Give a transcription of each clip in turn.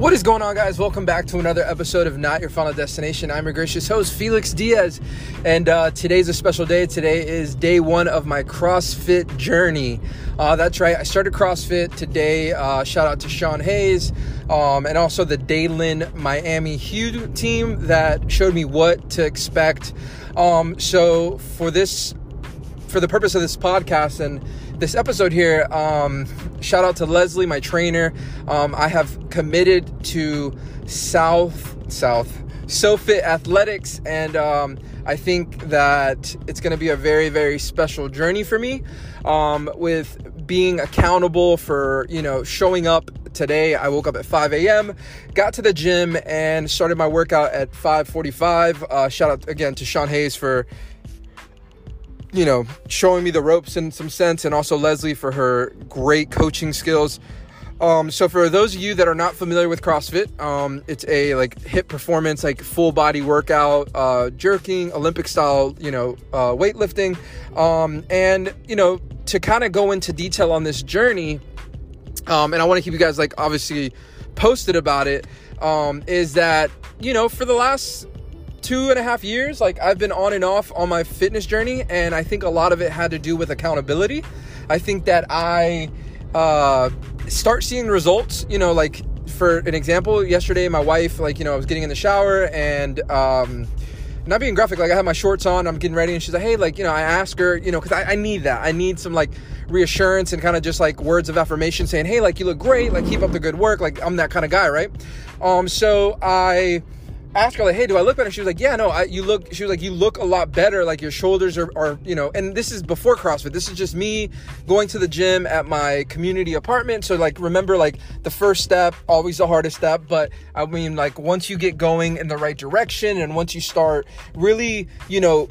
What is going on, guys? Welcome back to another episode of Not Your Final Destination. I'm your gracious host, Felix Diaz, and uh, today's a special day. Today is day one of my CrossFit journey. Uh, that's right, I started CrossFit today. Uh, shout out to Sean Hayes um, and also the Daylin Miami Hugh team that showed me what to expect. Um, so, for this, for the purpose of this podcast and this episode here, um, shout out to Leslie, my trainer. Um, I have committed to South South SoFit Athletics, and um, I think that it's going to be a very very special journey for me. Um, with being accountable for you know showing up today i woke up at 5 a.m got to the gym and started my workout at 5.45 uh, shout out again to sean hayes for you know, showing me the ropes in some sense, and also Leslie for her great coaching skills. Um, so for those of you that are not familiar with CrossFit, um, it's a like hip performance, like full body workout, uh, jerking, Olympic style, you know, uh, weightlifting, um, and you know, to kind of go into detail on this journey, um, and I want to keep you guys like obviously posted about it. Um, is that you know for the last two and a half years, like I've been on and off on my fitness journey, and I think a lot of it had to do with accountability. I think that I uh, start seeing results, you know, like for an example, yesterday my wife, like, you know, I was getting in the shower and, um, not being graphic, like I have my shorts on, I'm getting ready, and she's like, hey, like, you know, I ask her, you know, because I, I, need that. I need some like reassurance and kind of just like words of affirmation saying, hey, like, you look great, like, keep up the good work. Like, I'm that kind of guy, right? Um, so I asked her like, "Hey, do I look better?" She was like, "Yeah, no, I, you look." She was like, "You look a lot better. Like your shoulders are, are, you know." And this is before CrossFit. This is just me going to the gym at my community apartment. So like, remember, like the first step, always the hardest step. But I mean, like once you get going in the right direction, and once you start really, you know,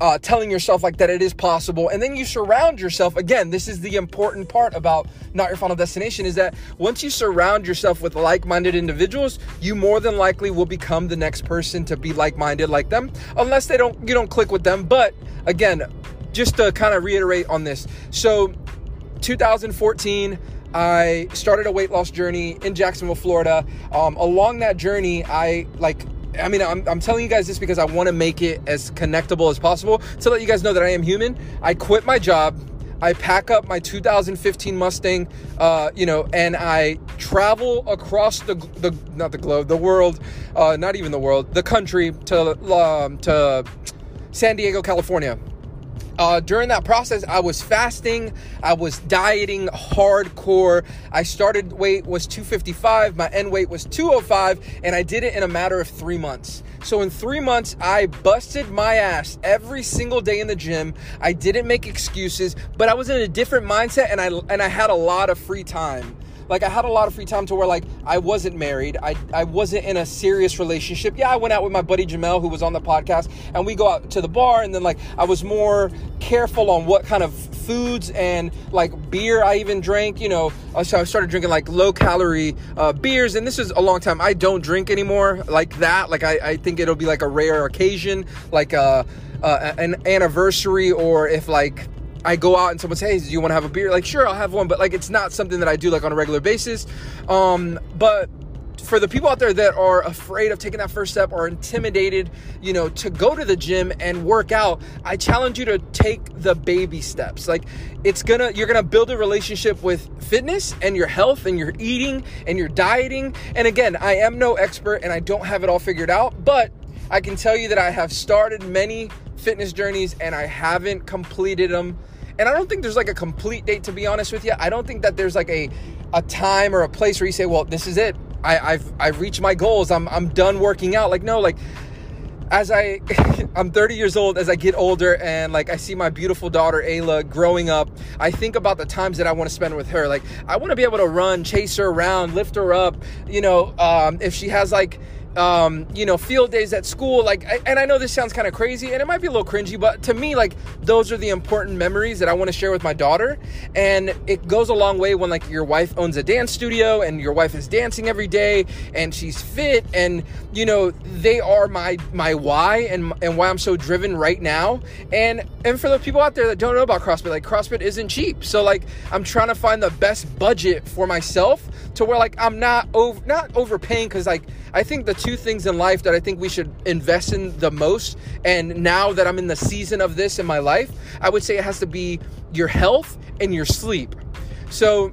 uh, telling yourself like that it is possible. And then you surround yourself. Again this is the important part about not your final destination is that once you surround yourself with like-minded individuals you more than likely will become the next person to be like-minded like them unless they don't you don't click with them. But again just to kind of reiterate on this. So 2014 I started a weight loss journey in Jacksonville, Florida. Um, along that journey, I like I mean, I'm, I'm telling you guys this because I want to make it as connectable as possible to let you guys know that I am human. I quit my job. I pack up my 2015 Mustang, uh, you know, and I travel across the, the not the globe, the world, uh, not even the world, the country to um, to San Diego, California. Uh, during that process, I was fasting, I was dieting hardcore. I started weight was 255, my end weight was 205, and I did it in a matter of three months. So in three months, I busted my ass every single day in the gym. I didn't make excuses, but I was in a different mindset, and I and I had a lot of free time like I had a lot of free time to where like I wasn't married. I I wasn't in a serious relationship. Yeah, I went out with my buddy Jamel who was on the podcast and we go out to the bar and then like I was more careful on what kind of foods and like beer I even drank, you know. Uh, so I started drinking like low calorie uh, beers and this is a long time. I don't drink anymore like that. Like I, I think it'll be like a rare occasion, like uh, uh, an anniversary or if like I go out and someone says, hey, do you want to have a beer? Like, sure, I'll have one, but like, it's not something that I do like on a regular basis. Um, but for the people out there that are afraid of taking that first step or intimidated, you know, to go to the gym and work out, I challenge you to take the baby steps. Like it's gonna, you're gonna build a relationship with fitness and your health and your eating and your dieting. And again, I am no expert and I don't have it all figured out, but I can tell you that I have started many fitness journeys and I haven't completed them and I don't think there's like a complete date to be honest with you. I don't think that there's like a a time or a place where you say, well, this is it. I, I've I've reached my goals. I'm I'm done working out. Like no, like as I I'm 30 years old as I get older and like I see my beautiful daughter Ayla growing up, I think about the times that I want to spend with her. Like I want to be able to run, chase her around, lift her up. You know, um, if she has like um, you know, field days at school. Like, and I know this sounds kind of crazy and it might be a little cringy, but to me, like, those are the important memories that I want to share with my daughter. And it goes a long way when, like, your wife owns a dance studio and your wife is dancing every day and she's fit and, you know, they are my, my why and, and why I'm so driven right now. And, and for the people out there that don't know about CrossFit, like, CrossFit isn't cheap. So, like, I'm trying to find the best budget for myself to where, like, I'm not over, not overpaying because, like, I think the two things in life that I think we should invest in the most, and now that I'm in the season of this in my life, I would say it has to be your health and your sleep. So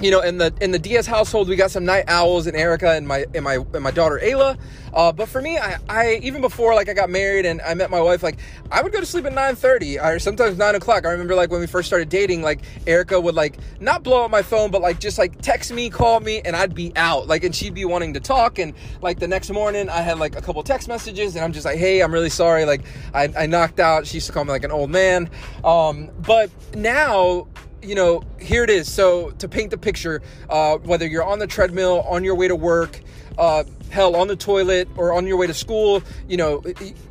you know, in the in the Diaz household, we got some night owls and Erica and my and my and my daughter Ayla. Uh, but for me, I, I even before like I got married and I met my wife, like I would go to sleep at nine thirty or sometimes nine o'clock. I remember like when we first started dating, like Erica would like not blow up my phone, but like just like text me, call me, and I'd be out. Like and she'd be wanting to talk. And like the next morning, I had like a couple text messages, and I'm just like, hey, I'm really sorry. Like I, I knocked out. She used to call me like an old man. Um, but now you know, here it is. So to paint the picture, uh, whether you're on the treadmill, on your way to work, uh, hell, on the toilet, or on your way to school, you know,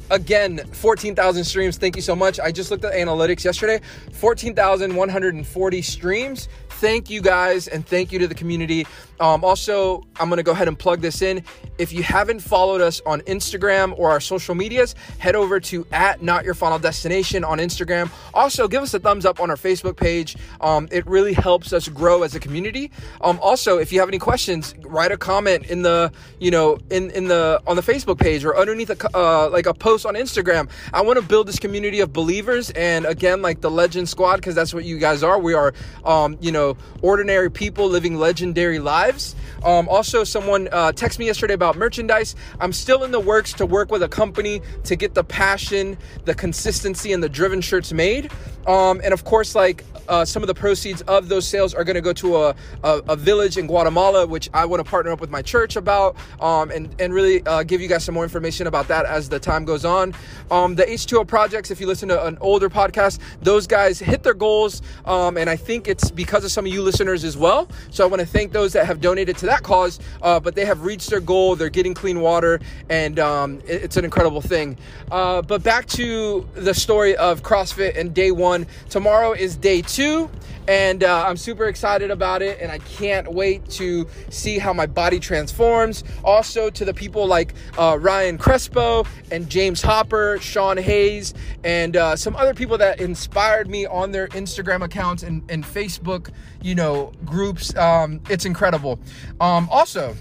again, 14,000 streams. Thank you so much. I just looked at analytics yesterday. 14,140 streams. Thank you guys, and thank you to the community. Um, also, I'm to go ahead and plug this in. If you haven't followed us on Instagram or our social medias, head over to at Not Your Final Destination on Instagram. Also, give us a thumbs up on our Facebook page. Um, it really helps us grow as a community. Um, also, if you have any questions, write a comment in the you know in in the on the Facebook page or underneath a uh, like a post on Instagram. I want to build this community of believers, and again, like the Legend Squad, because that's what you guys are. We are, um, you know, ordinary people living legendary lives. Um, also, someone uh, texted me yesterday about merchandise. I'm still in the works to work with a company to get the passion, the consistency, and the driven shirts made. Um, and of course, like uh, some of the proceeds of those sales are going to go to a, a, a, village in Guatemala, which I want to partner up with my church about um, and, and really uh, give you guys some more information about that as the time goes on. Um, the H2O projects, if you listen to an older podcast, those guys hit their goals. Um, and I think it's because of some of you listeners as well. So I want to thank those that have donated to that cause, uh, but they have reached their goal. They're getting clean water, and um, it, it's an incredible thing. Uh, but back to the story of CrossFit and day one. Tomorrow is day two and uh, I'm super excited about it and I can't wait to see how my body transforms. Also, to the people like uh, Ryan Crespo and James Hopper, Sean Hayes, and uh, some other people that inspired me on their Instagram accounts and, and Facebook, you know, groups. Um, it's incredible. Um, also,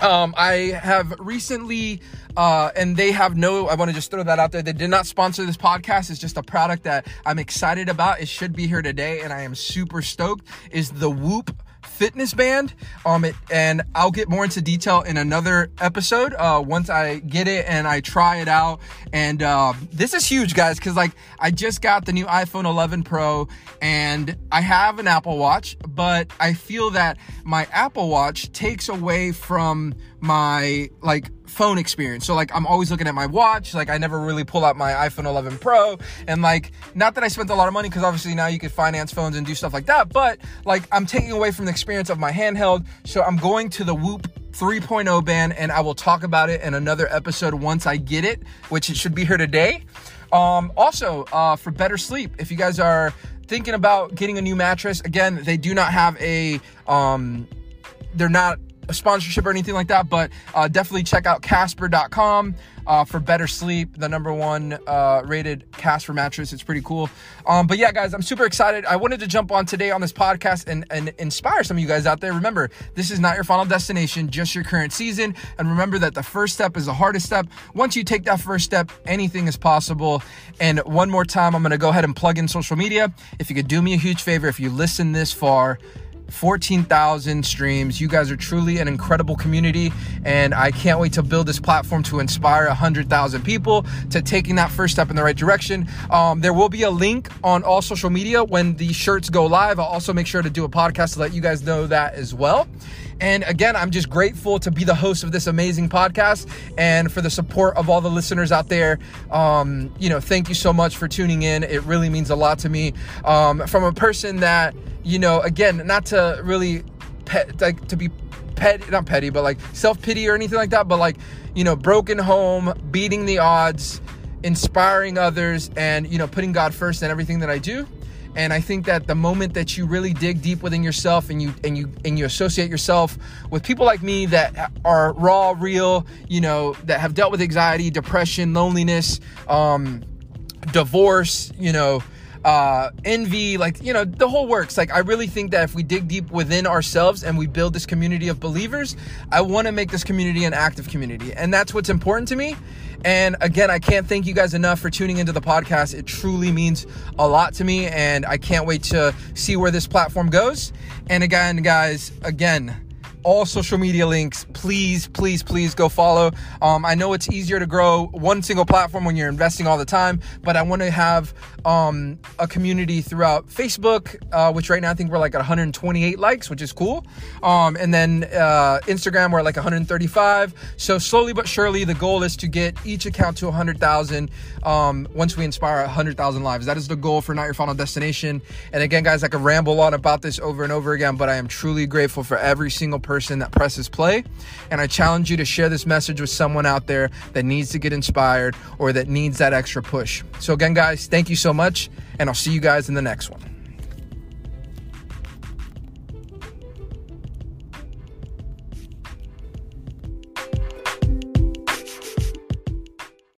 um, I have recently, uh, and they have no, I want to just throw that out there. They did not sponsor this podcast. It's just a product that I'm excited about. It should be here today, and I am super stoked. Is the Whoop fitness band. Um, it, and I'll get more into detail in another episode uh, once I get it and I try it out. And uh, this is huge, guys, because like I just got the new iPhone 11 Pro and I have an Apple Watch, but I feel that my Apple Watch takes away from my like phone experience. So like I'm always looking at my watch. Like I never really pull out my iPhone 11 Pro. And like not that I spent a lot of money because obviously now you can finance phones and do stuff like that. But like I'm taking away from the experience of my handheld. So I'm going to the Whoop 3.0 band and I will talk about it in another episode once I get it, which it should be here today. Um, also, uh, for better sleep, if you guys are thinking about getting a new mattress, again, they do not have a, um, they're not a sponsorship or anything like that, but uh, definitely check out Casper.com uh, for better sleep. The number one uh, rated Casper mattress. It's pretty cool. Um, but yeah, guys, I'm super excited. I wanted to jump on today on this podcast and, and inspire some of you guys out there. Remember, this is not your final destination, just your current season. And remember that the first step is the hardest step. Once you take that first step, anything is possible. And one more time, I'm going to go ahead and plug in social media. If you could do me a huge favor, if you listen this far, 14,000 streams. You guys are truly an incredible community, and I can't wait to build this platform to inspire 100,000 people to taking that first step in the right direction. Um, there will be a link on all social media when the shirts go live. I'll also make sure to do a podcast to let you guys know that as well. And again, I'm just grateful to be the host of this amazing podcast and for the support of all the listeners out there. Um, you know, thank you so much for tuning in. It really means a lot to me. Um, from a person that, you know, again, not to really pe- like to be petty, not petty, but like self pity or anything like that. But like, you know, broken home, beating the odds, inspiring others, and, you know, putting God first in everything that I do. And I think that the moment that you really dig deep within yourself and you and you and you associate yourself with people like me that are raw, real, you know, that have dealt with anxiety, depression, loneliness, um, divorce, you know, uh, envy, like, you know, the whole works. Like, I really think that if we dig deep within ourselves and we build this community of believers, I want to make this community an active community. And that's what's important to me. And again, I can't thank you guys enough for tuning into the podcast. It truly means a lot to me. And I can't wait to see where this platform goes. And again, guys, again, all social media links. Please, please, please go follow. Um, I know it's easier to grow one single platform when you're investing all the time, but I want to have um, a community throughout Facebook, uh, which right now I think we're like at 128 likes, which is cool. Um, and then uh, Instagram, we're like 135. So slowly but surely, the goal is to get each account to 100,000 um, once we inspire 100,000 lives. That is the goal for Not Your Final Destination. And again, guys, I could ramble on about this over and over again, but I am truly grateful for every single person person that presses play. And I challenge you to share this message with someone out there that needs to get inspired or that needs that extra push. So, again, guys, thank you so much, and I'll see you guys in the next one.